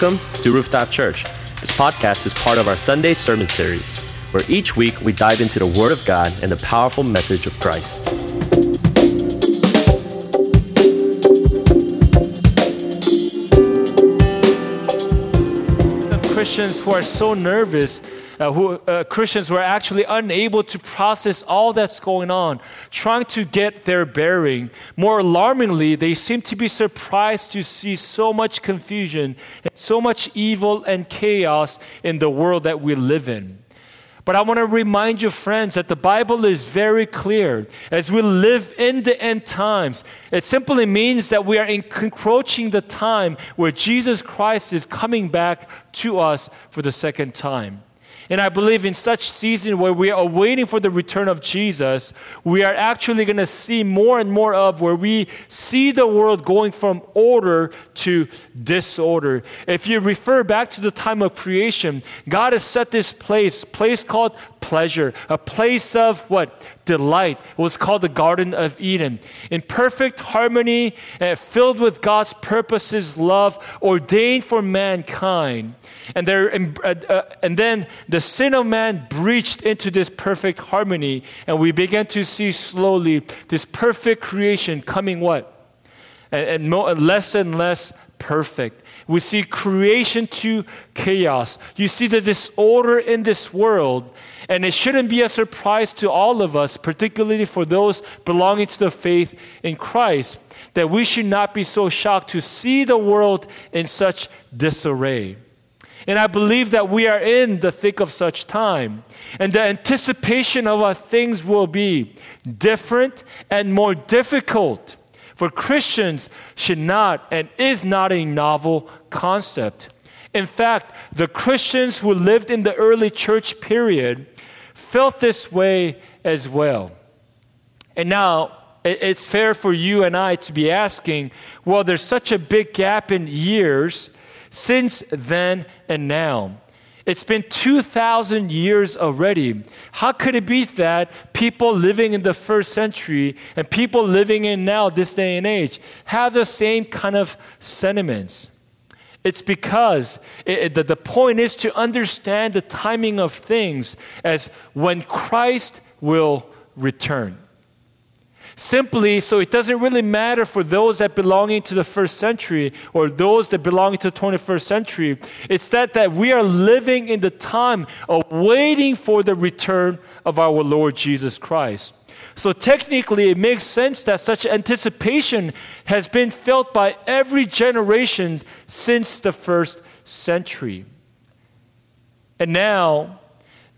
Welcome to Rooftop Church. This podcast is part of our Sunday sermon series, where each week we dive into the Word of God and the powerful message of Christ. Some Christians who are so nervous, uh, who uh, Christians were actually unable to process all that's going on, trying to get their bearing. More alarmingly, they seem to be surprised to see so much confusion and so much evil and chaos in the world that we live in. But I want to remind you, friends, that the Bible is very clear. As we live in the end times, it simply means that we are encroaching the time where Jesus Christ is coming back to us for the second time. And I believe in such season where we are waiting for the return of Jesus, we are actually going to see more and more of where we see the world going from order to disorder. If you refer back to the time of creation, God has set this place, place called pleasure, a place of what? Delight. It was called the Garden of Eden. In perfect harmony, uh, filled with God's purposes, love, ordained for mankind. And, there, uh, uh, and then the sin of man breached into this perfect harmony, and we began to see slowly this perfect creation coming what? And, and less and less perfect. We see creation to chaos. You see the disorder in this world, and it shouldn't be a surprise to all of us, particularly for those belonging to the faith in Christ, that we should not be so shocked to see the world in such disarray. And I believe that we are in the thick of such time. And the anticipation of our things will be different and more difficult for Christians should not and is not a novel concept. In fact, the Christians who lived in the early church period felt this way as well. And now, it's fair for you and I to be asking well, there's such a big gap in years since then and now. It's been 2,000 years already. How could it be that people living in the first century and people living in now, this day and age, have the same kind of sentiments? It's because it, the, the point is to understand the timing of things as when Christ will return. Simply, so it doesn't really matter for those that belonging to the first century or those that belong to the 21st century. It's that, that we are living in the time of waiting for the return of our Lord Jesus Christ. So technically, it makes sense that such anticipation has been felt by every generation since the first century. And now,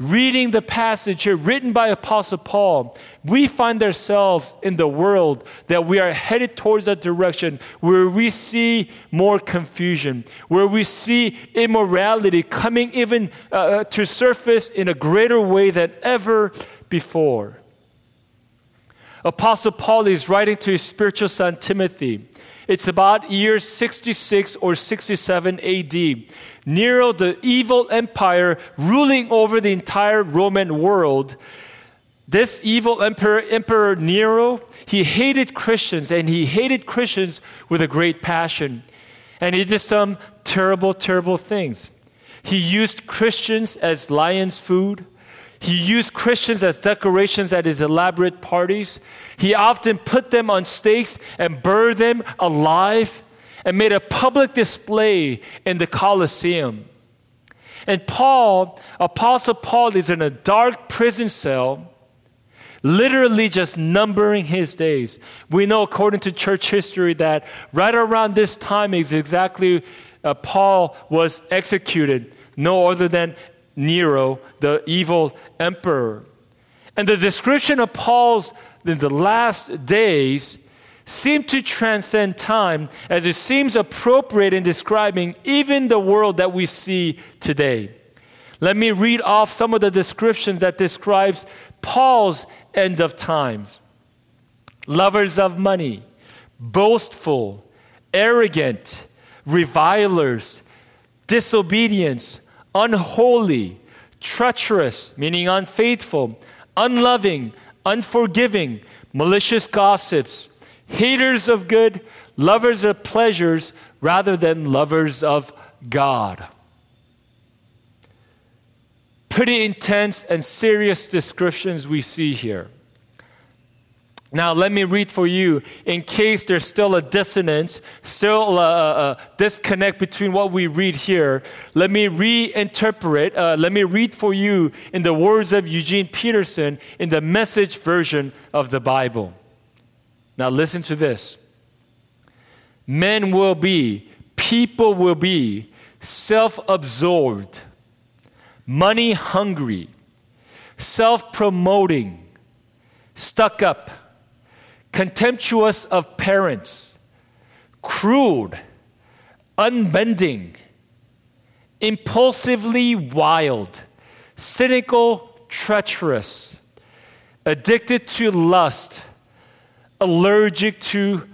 reading the passage here written by Apostle Paul, we find ourselves in the world that we are headed towards a direction where we see more confusion, where we see immorality coming even uh, uh to surface in a greater way than ever before. Apostle Paul is writing to his spiritual son Timothy. It's about year 66 or 67 AD. Nero, the evil empire ruling over the entire Roman world, this evil emperor, Emperor Nero, he hated Christians and he hated Christians with a great passion. And he did some terrible, terrible things. He used Christians as lion's food. He used Christians as decorations at his elaborate parties. He often put them on stakes and burned them alive and made a public display in the Colosseum. And Paul, Apostle Paul, is in a dark prison cell, literally just numbering his days. We know, according to church history, that right around this time is exactly uh, Paul was executed, no other than Nero, the evil emperor. And the description of Paul's in the last days seem to transcend time as it seems appropriate in describing even the world that we see today. Let me read off some of the descriptions that describes Paul's end of times. Lovers of money, boastful, arrogant, revilers, disobedience, unholy, treacherous, meaning unfaithful, unloving, unforgiving, malicious gossips, haters of good, lovers of pleasures rather than lovers of God. Pretty intense and serious descriptions we see here. Now, let me read for you in case there's still a dissonance, still a, a disconnect between what we read here. Let me reinterpret, uh, let me read for you in the words of Eugene Peterson in the message version of the Bible. Now, listen to this men will be, people will be self absorbed, money hungry, self promoting, stuck up contemptuous of parents, crude, unbending, impulsively wild, cynical, treacherous, addicted to lust, allergic to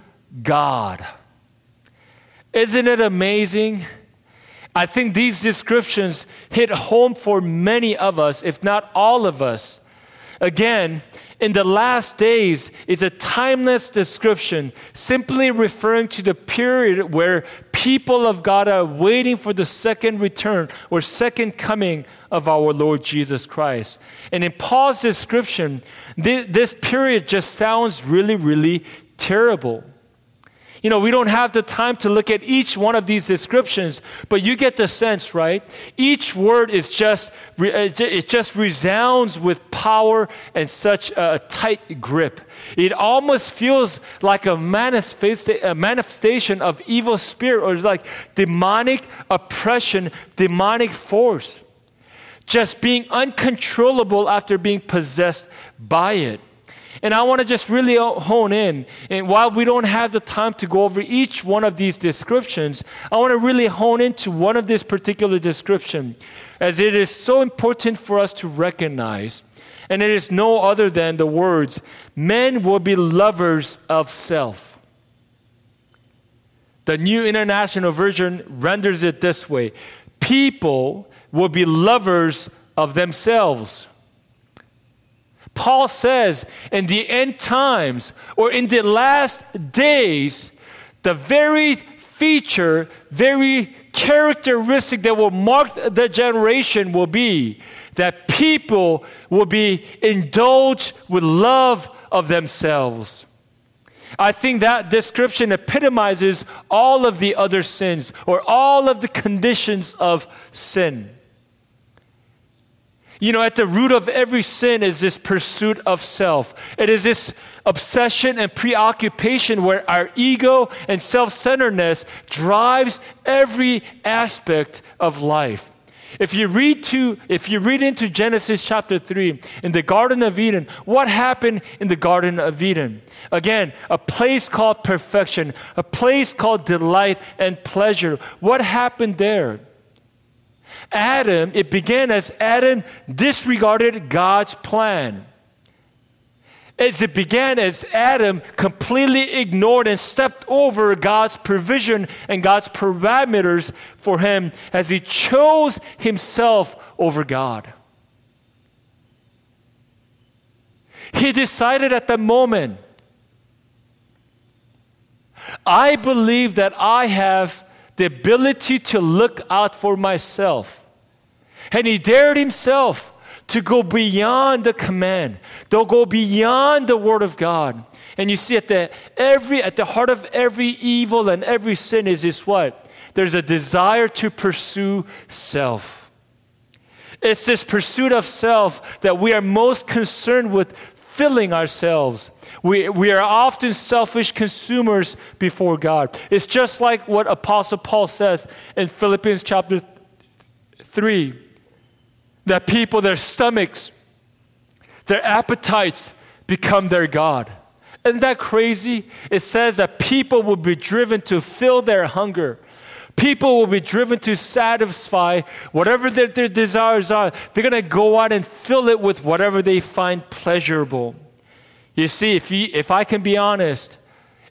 God. Isn't it amazing? I think these descriptions hit home for many of us, if not all of us. Again, in the last days is a timeless description, simply referring to the period where people of God are waiting for the second return or second coming of our Lord Jesus Christ. And in Paul's description, this period just sounds really, really terrible. You know, we don't have the time to look at each one of these descriptions, but you get the sense, right? Each word is just, uh, it just resounds with power and such a tight grip. It almost feels like a manifestation of evil spirit or like demonic oppression, demonic force. Just being uncontrollable after being possessed by it. And I want to just really hone in. And while we don't have the time to go over each one of these descriptions, I want to really hone into one of this particular description, as it is so important for us to recognize. And it is no other than the words men will be lovers of self. The New International Version renders it this way people will be lovers of themselves. Paul says in the end times or in the last days, the very feature, very characteristic that will mark the generation will be that people will be indulged with love of themselves. I think that description epitomizes all of the other sins or all of the conditions of sin. You know, at the root of every sin is this pursuit of self. It is this obsession and preoccupation where our ego and self centeredness drives every aspect of life. If you read to if you read into Genesis chapter 3 in the garden of Eden, what happened in the garden of Eden? Again, a place called perfection, a place called delight and pleasure. What happened there? Adam, it began as Adam disregarded God's plan. As it began as Adam completely ignored and stepped over God's provision and God's parameters for him as he chose himself over God. He decided at the moment, I believe that I have the ability to look out for myself. And he dared himself to go beyond the command, to go beyond the word of God. And you see at the every at the heart of every evil and every sin is this what? There's a desire to pursue self. It's this pursuit of self that we are most concerned with filling ourselves we, we are often selfish consumers before God. It's just like what Apostle Paul says in Philippians chapter 3 that people, their stomachs, their appetites become their God. Isn't that crazy? It says that people will be driven to fill their hunger. People will be driven to satisfy whatever their, their desires are. They're going to go out and fill it with whatever they find pleasurable. You see, if, you, if I can be honest,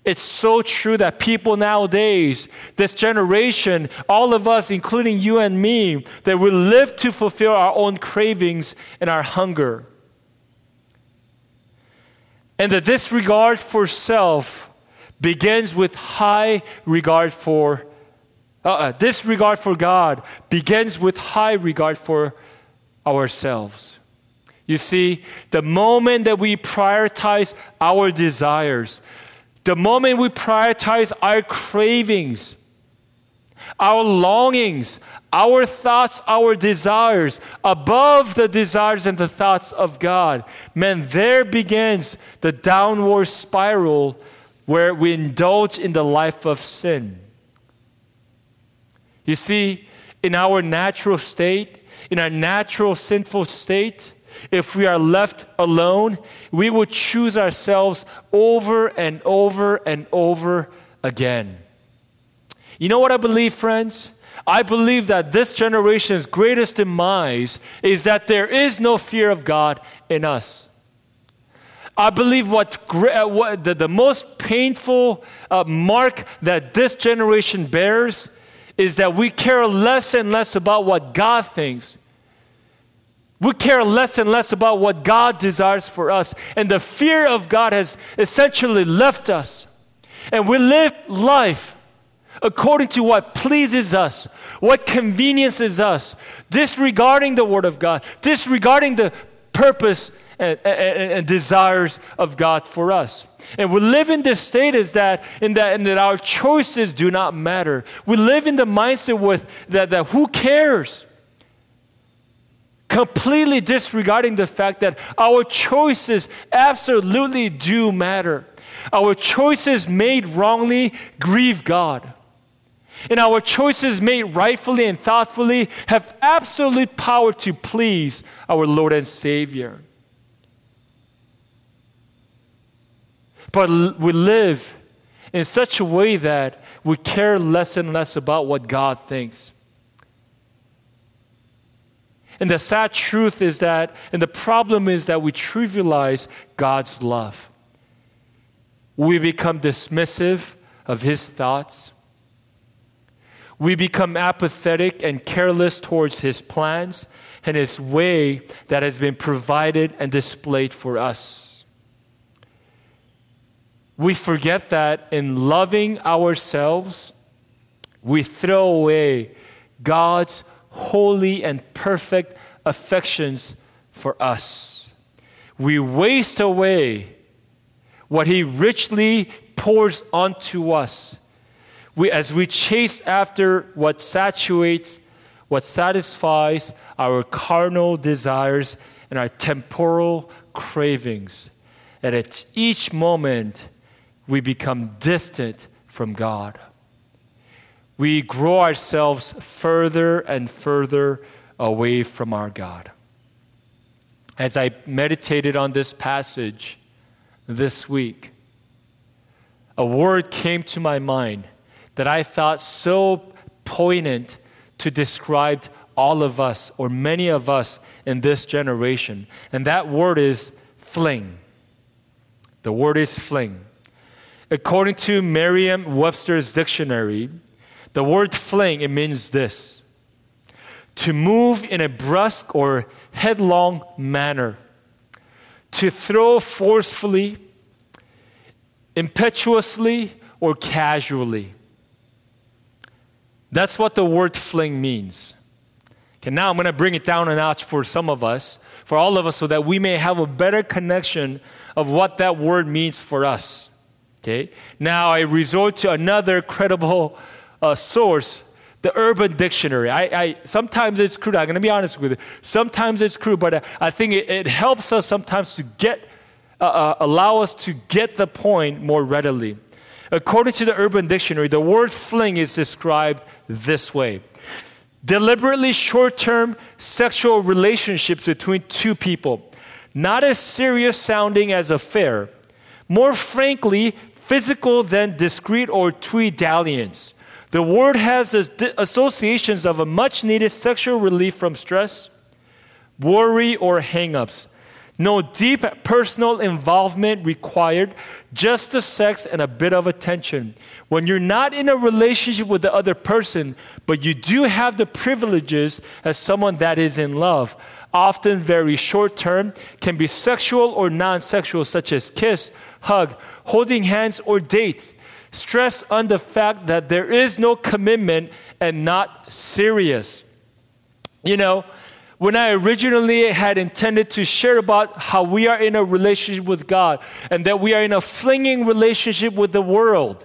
it's so true that people nowadays, this generation, all of us, including you and me, that we live to fulfill our own cravings and our hunger. And the disregard for self begins with high regard for uh, uh, disregard for God begins with high regard for ourselves. You see, the moment that we prioritize our desires, the moment we prioritize our cravings, our longings, our thoughts, our desires above the desires and the thoughts of God, man, there begins the downward spiral where we indulge in the life of sin. You see, in our natural state, in our natural sinful state, if we are left alone, we will choose ourselves over and over and over again. You know what I believe, friends? I believe that this generation's greatest demise is that there is no fear of God in us. I believe what, uh, what the, the most painful uh, mark that this generation bears is that we care less and less about what God thinks. We care less and less about what God desires for us. And the fear of God has essentially left us. And we live life according to what pleases us, what conveniences us, disregarding the Word of God, disregarding the purpose and, and, and, desires of God for us. And we live in this state is that in that, in that our choices do not matter. We live in the mindset with that, that who cares? Completely disregarding the fact that our choices absolutely do matter. Our choices made wrongly grieve God. And our choices made rightfully and thoughtfully have absolute power to please our Lord and Savior. But we live in such a way that we care less and less about what God thinks. And the sad truth is that, and the problem is that we trivialize God's love. We become dismissive of His thoughts. We become apathetic and careless towards His plans and His way that has been provided and displayed for us. We forget that in loving ourselves, we throw away God's holy and perfect affections for us. We waste away what He richly pours onto us we, as we chase after what saturates, what satisfies our carnal desires and our temporal cravings. And at each moment, we become distant from God. We grow ourselves further and further away from our God. As I meditated on this passage this week, a word came to my mind that I thought so poignant to describe all of us or many of us in this generation. And that word is fling. The word is fling. According to Merriam Webster's dictionary, the word fling, it means this to move in a brusque or headlong manner, to throw forcefully, impetuously, or casually. That's what the word fling means. Okay, now I'm going to bring it down a notch for some of us, for all of us, so that we may have a better connection of what that word means for us. Okay? Now I resort to another credible uh, source, the Urban Dictionary. I, I, sometimes it's crude. I'm going to be honest with you. Sometimes it's crude, but I think it, it helps us sometimes to get, uh, uh, allow us to get the point more readily. According to the Urban Dictionary, the word fling is described this way deliberately short term sexual relationships between two people, not as serious sounding as affair, more frankly, physical than discreet or tweed dalliance. The word has associations of a much needed sexual relief from stress, worry, or hangups. No deep personal involvement required, just the sex and a bit of attention. When you're not in a relationship with the other person, but you do have the privileges as someone that is in love, often very short term, can be sexual or non sexual, such as kiss, hug, holding hands, or dates. Stress on the fact that there is no commitment and not serious. You know, when I originally had intended to share about how we are in a relationship with God and that we are in a flinging relationship with the world.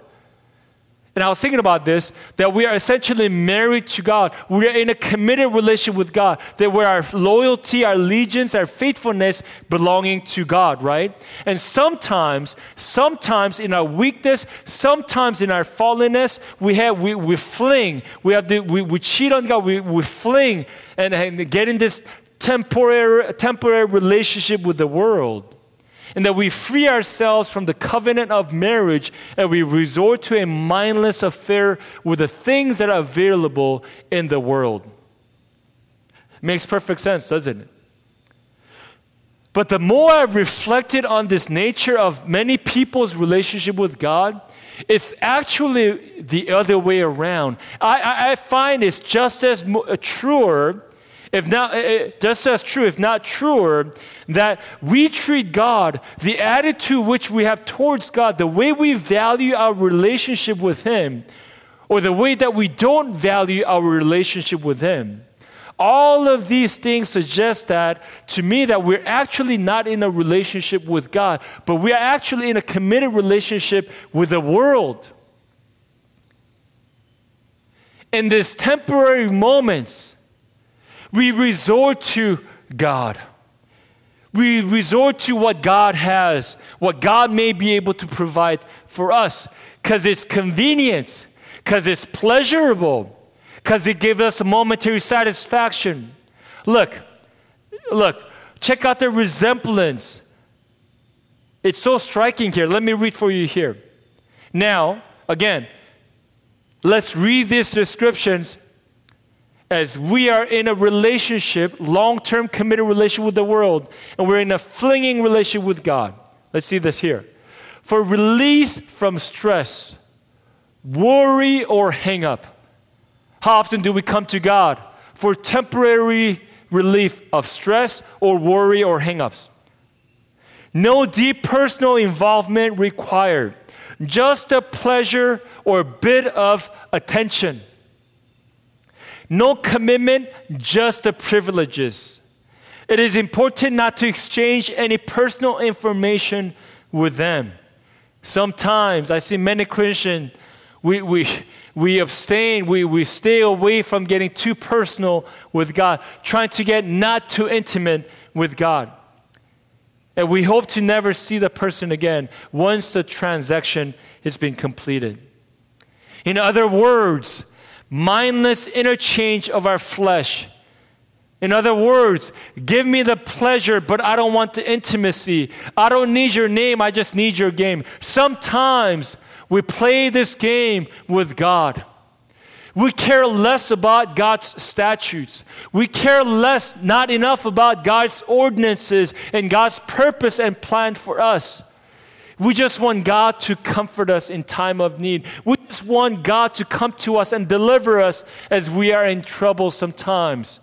And I was thinking about this that we are essentially married to God. We are in a committed relationship with God. That where our loyalty, our allegiance, our faithfulness belonging to God, right? And sometimes, sometimes in our weakness, sometimes in our fallenness, we have we, we fling. We have the, we, we cheat on God, we, we fling and, and get in this temporary temporary relationship with the world and that we free ourselves from the covenant of marriage and we resort to a mindless affair with the things that are available in the world. Makes perfect sense, doesn't it? But the more I've reflected on this nature of many people's relationship with God, it's actually the other way around. I, I, find it's just as mo- truer if not, just as true, if not truer, that we treat God, the attitude which we have towards God, the way we value our relationship with Him, or the way that we don't value our relationship with Him. All of these things suggest that to me that we're actually not in a relationship with God, but we are actually in a committed relationship with the world. In these temporary moments, we resort to God. We resort to what God has, what God may be able to provide for us, because it's convenient, because it's pleasurable, because it gives us a momentary satisfaction. Look, look, check out the resemblance. It's so striking here. Let me read for you here. Now, again, let's read these descriptions as we are in a relationship, long term committed relationship with the world, and we're in a flinging relationship with God. Let's see this here. For release from stress, worry, or hang up. How often do we come to God for temporary relief of stress or worry or hang ups? No deep personal involvement required, just a pleasure or bit of attention. No commitment, just the privileges. It is important not to exchange any personal information with them. Sometimes I see many Christians, we, we, we abstain, we, we stay away from getting too personal with God, trying to get not too intimate with God. And we hope to never see the person again once the transaction has been completed. In other words, mindless interchange of our flesh. In other words, give me the pleasure, but I don't want the intimacy. I don't need your name, I just need your game. Sometimes we play this game with God. We care less about God's statutes. We care less, not enough about God's ordinances and God's purpose and plan for us. We just want God to comfort us in time of need. We just want God to come to us and deliver us as we are in trouble sometimes.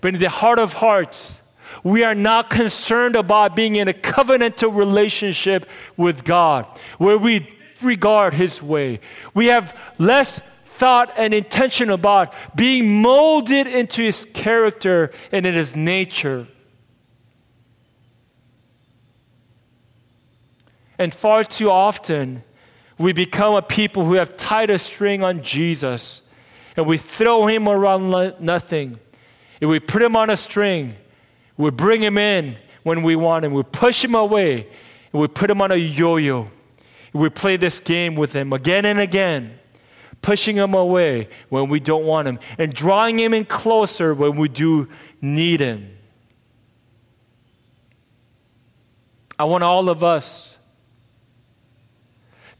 But in the heart of hearts, we are not concerned about being in a covenantal relationship with God where we regard His way. We have less thought and intention about being molded into His character and in His nature. And far too often, we become a people who have tied a string on Jesus and we throw him around nothing. And we put him on a string. We bring him in when we want him. We push him away and we put him on a yo yo. We play this game with him again and again, pushing him away when we don't want him and drawing him in closer when we do need him. I want all of us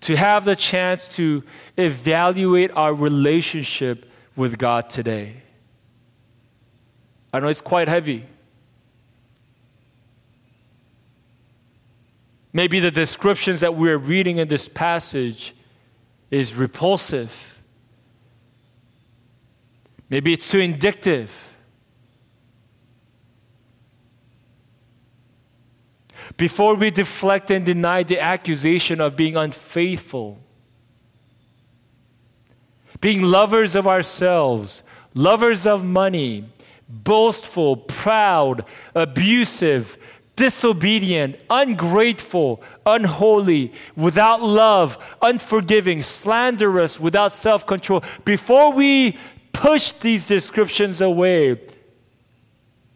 to have the chance to evaluate our relationship with God today. I know it's quite heavy. Maybe the descriptions that we're reading in this passage is repulsive. Maybe it's too indicative. Before we deflect and deny the accusation of being unfaithful, being lovers of ourselves, lovers of money, boastful, proud, abusive, disobedient, ungrateful, unholy, without love, unforgiving, slanderous, without self control. Before we push these descriptions away,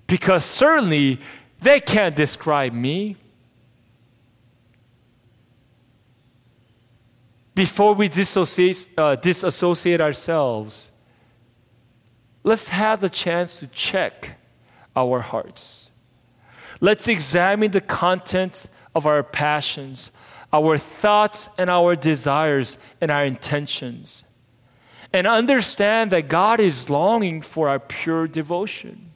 because certainly they can't describe me. Before we dissociate, uh, disassociate ourselves, let's have the chance to check our hearts. Let's examine the contents of our passions, our thoughts, and our desires and our intentions. And understand that God is longing for our pure devotion.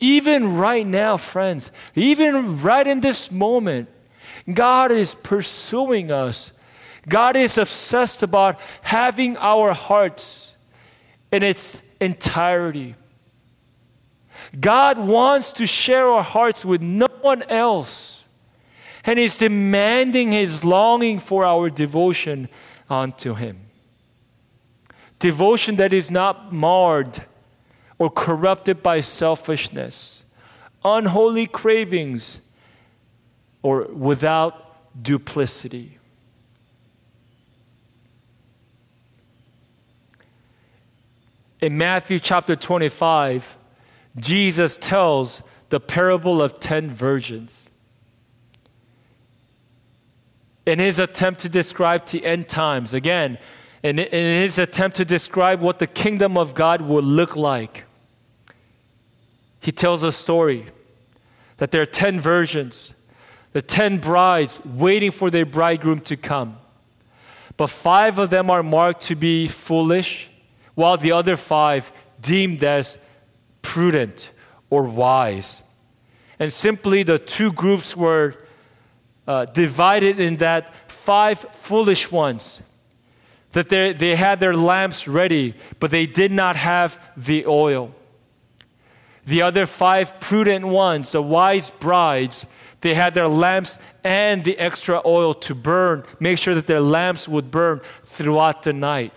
Even right now, friends, even right in this moment, God is pursuing us. God is obsessed about having our hearts in its entirety. God wants to share our hearts with no one else. And He's demanding His longing for our devotion unto Him. Devotion that is not marred or corrupted by selfishness, unholy cravings, or without duplicity. In Matthew chapter 25, Jesus tells the parable of 10 virgins. In his attempt to describe the end times, again, in, in his attempt to describe what the kingdom of God will look like, he tells a story that there are 10 virgins, the 10 brides waiting for their bridegroom to come. But five of them are marked to be foolish, while the other five deemed as prudent or wise. And simply the two groups were uh, divided in that five foolish ones, that they, they had their lamps ready, but they did not have the oil. The other five prudent ones, the wise brides, they had their lamps and the extra oil to burn, make sure that their lamps would burn throughout the night.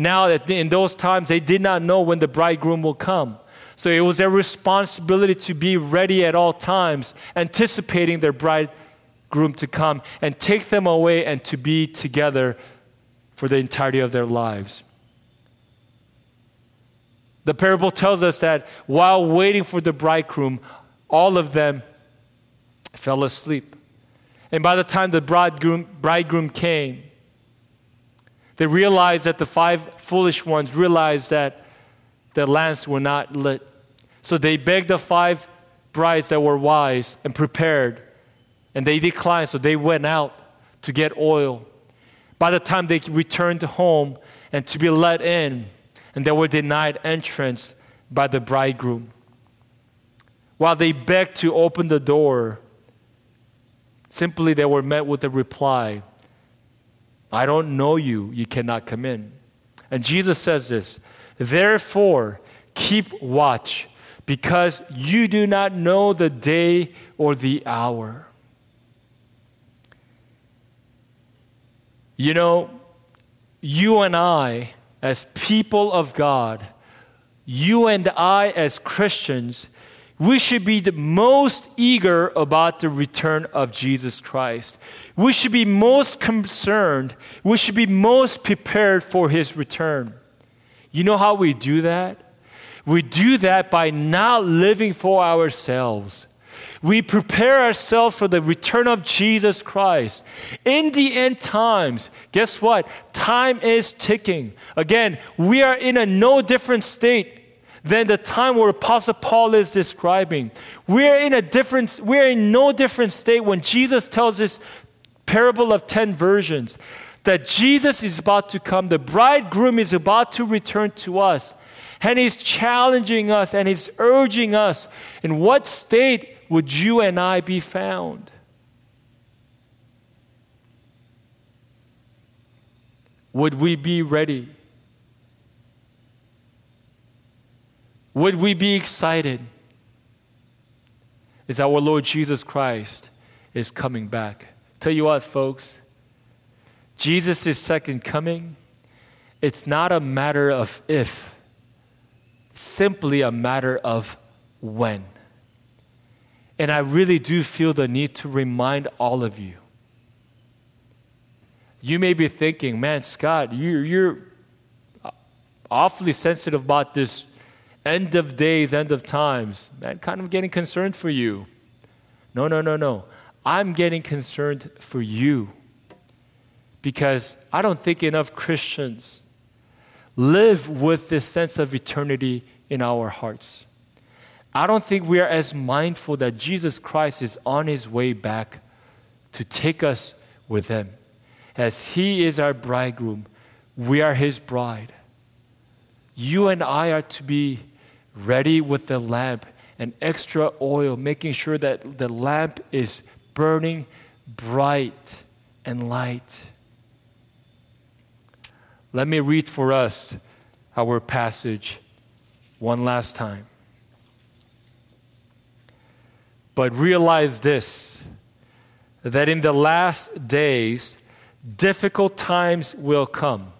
Now, that in those times, they did not know when the bridegroom will come. So it was their responsibility to be ready at all times, anticipating their bridegroom to come and take them away and to be together for the entirety of their lives. The parable tells us that while waiting for the bridegroom, all of them fell asleep. And by the time the bridegroom, bridegroom came, they realized that the five foolish ones realized that the lamps were not lit. So they begged the five brides that were wise and prepared, and they declined. So they went out to get oil. By the time they returned home and to be let in, and they were denied entrance by the bridegroom. While they begged to open the door, simply they were met with a reply I don't know you, you cannot come in. And Jesus says this Therefore, keep watch, because you do not know the day or the hour. You know, you and I as people of God, you and I as Christians, we should be the most eager about the return of Jesus Christ. We should be most concerned. We should be most prepared for his return. You know how we do that? We do that by not living for ourselves, we prepare ourselves for the return of Jesus Christ. In the end times, guess what? Time is ticking. Again, we are in a no different state than the time where Apostle Paul is describing. We're in a different, we're in no different state when Jesus tells this parable of 10 virgins that Jesus is about to come, the bridegroom is about to return to us. And he's challenging us and he's urging us in what state would you and I be found? Would we be ready? Would we be excited? Is our Lord Jesus Christ is coming back. Tell you what, folks, Jesus' second coming it's not a matter of if, simply a matter of when. And I really do feel the need to remind all of you. You may be thinking, man, Scott, you, you're awfully sensitive about this end of days, end of times. Man, kind of getting concerned for you. No, no, no, no. I'm getting concerned for you because I don't think enough Christians live with this sense of eternity in our hearts. I don't think we are as mindful that Jesus Christ is on his way back to take us with him. As he is our bridegroom, we are his bride. You and I are to be ready with the lamp and extra oil, making sure that the lamp is burning bright and light. Let me read for us our passage one last time. But realize this that in the last days, difficult times will come.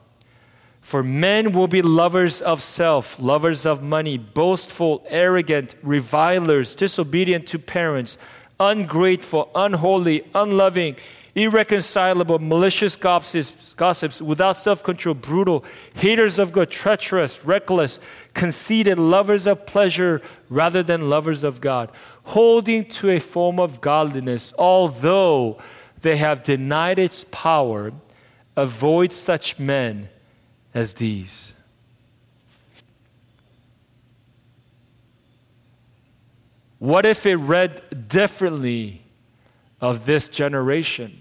For men will be lovers of self, lovers of money, boastful, arrogant, revilers, disobedient to parents, ungrateful, unholy, unloving, irreconcilable, malicious gossips, gossips without self control, brutal, haters of God, treacherous, reckless, conceited, lovers of pleasure rather than lovers of God, holding to a form of godliness, although they have denied its power. Avoid such men as these. What if it read differently of this generation?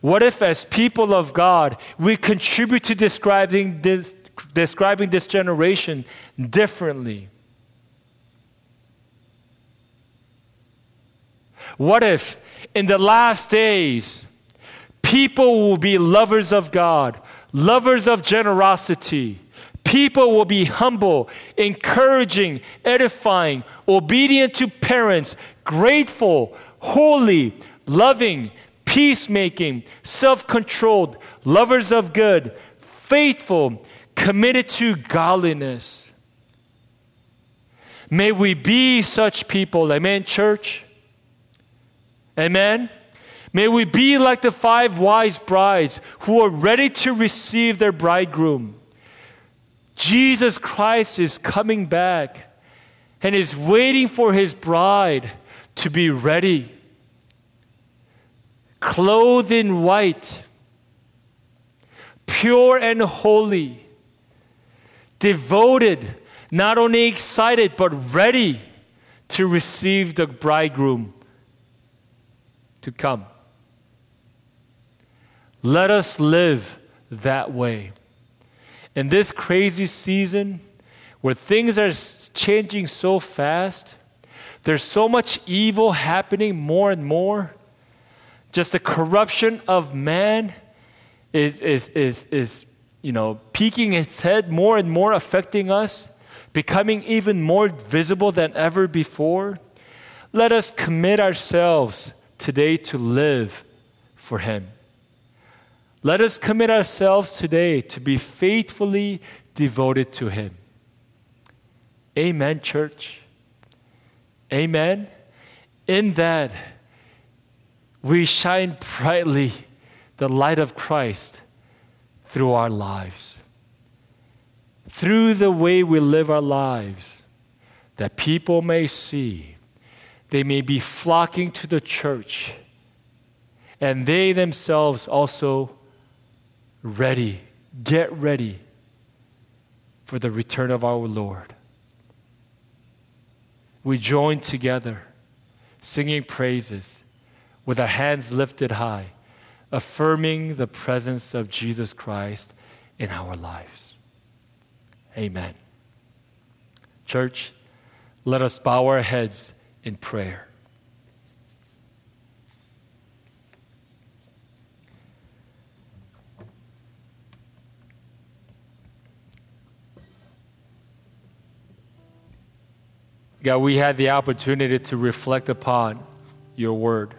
What if, as people of God, we contribute to describing this, describing this generation differently? What if, in the last days, people will be lovers of God, lovers of generosity. People will be humble, encouraging, edifying, obedient to parents, grateful, holy, loving, peacemaking, self controlled, lovers of good, faithful, committed to godliness. May we be such people. Amen, church? Amen? May we be like the five wise brides who are ready to receive their bridegroom. Jesus Christ is coming back and is waiting for his bride to be ready, clothed in white, pure and holy, devoted, not only excited, but ready to receive the bridegroom to come. Let us live that way. In this crazy season where things are changing so fast, there's so much evil happening more and more. Just the corruption of man is, is, is, is you know, peeking its head more and more, affecting us, becoming even more visible than ever before. Let us commit ourselves today to live for Him. Let us commit ourselves today to be faithfully devoted to Him. Amen, church. Amen. In that, we shine brightly the light of Christ through our lives. Through the way we live our lives, that people may see, they may be flocking to the church, and they themselves also ready, get ready for the return of our Lord. We join together, singing praises with our hands lifted high, affirming the presence of Jesus Christ in our lives. Amen. Church, let us bow our heads in prayer. God, we had the opportunity to reflect upon your word.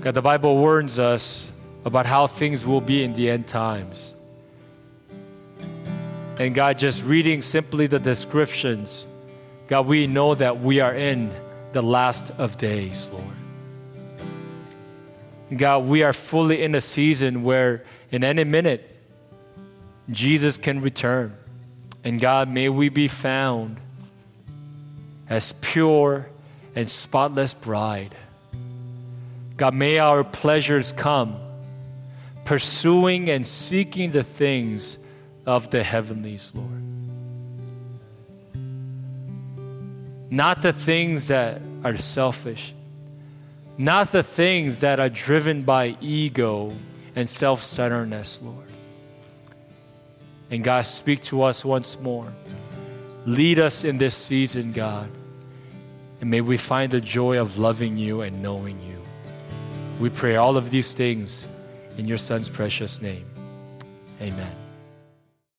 God, the Bible warns us about how things will be in the end times. And God, just reading simply the descriptions, God, we know that we are in the last of days, Lord. God, we are fully in a season where in any minute, Jesus can return. And God, may we be found as pure and spotless bride. God, may our pleasures come pursuing and seeking the things of the heavenlies, Lord. Not the things that are selfish, not the things that are driven by ego and self centeredness, Lord. And God, speak to us once more. Lead us in this season, God. And may we find the joy of loving you and knowing you. We pray all of these things in your Son's precious name. Amen.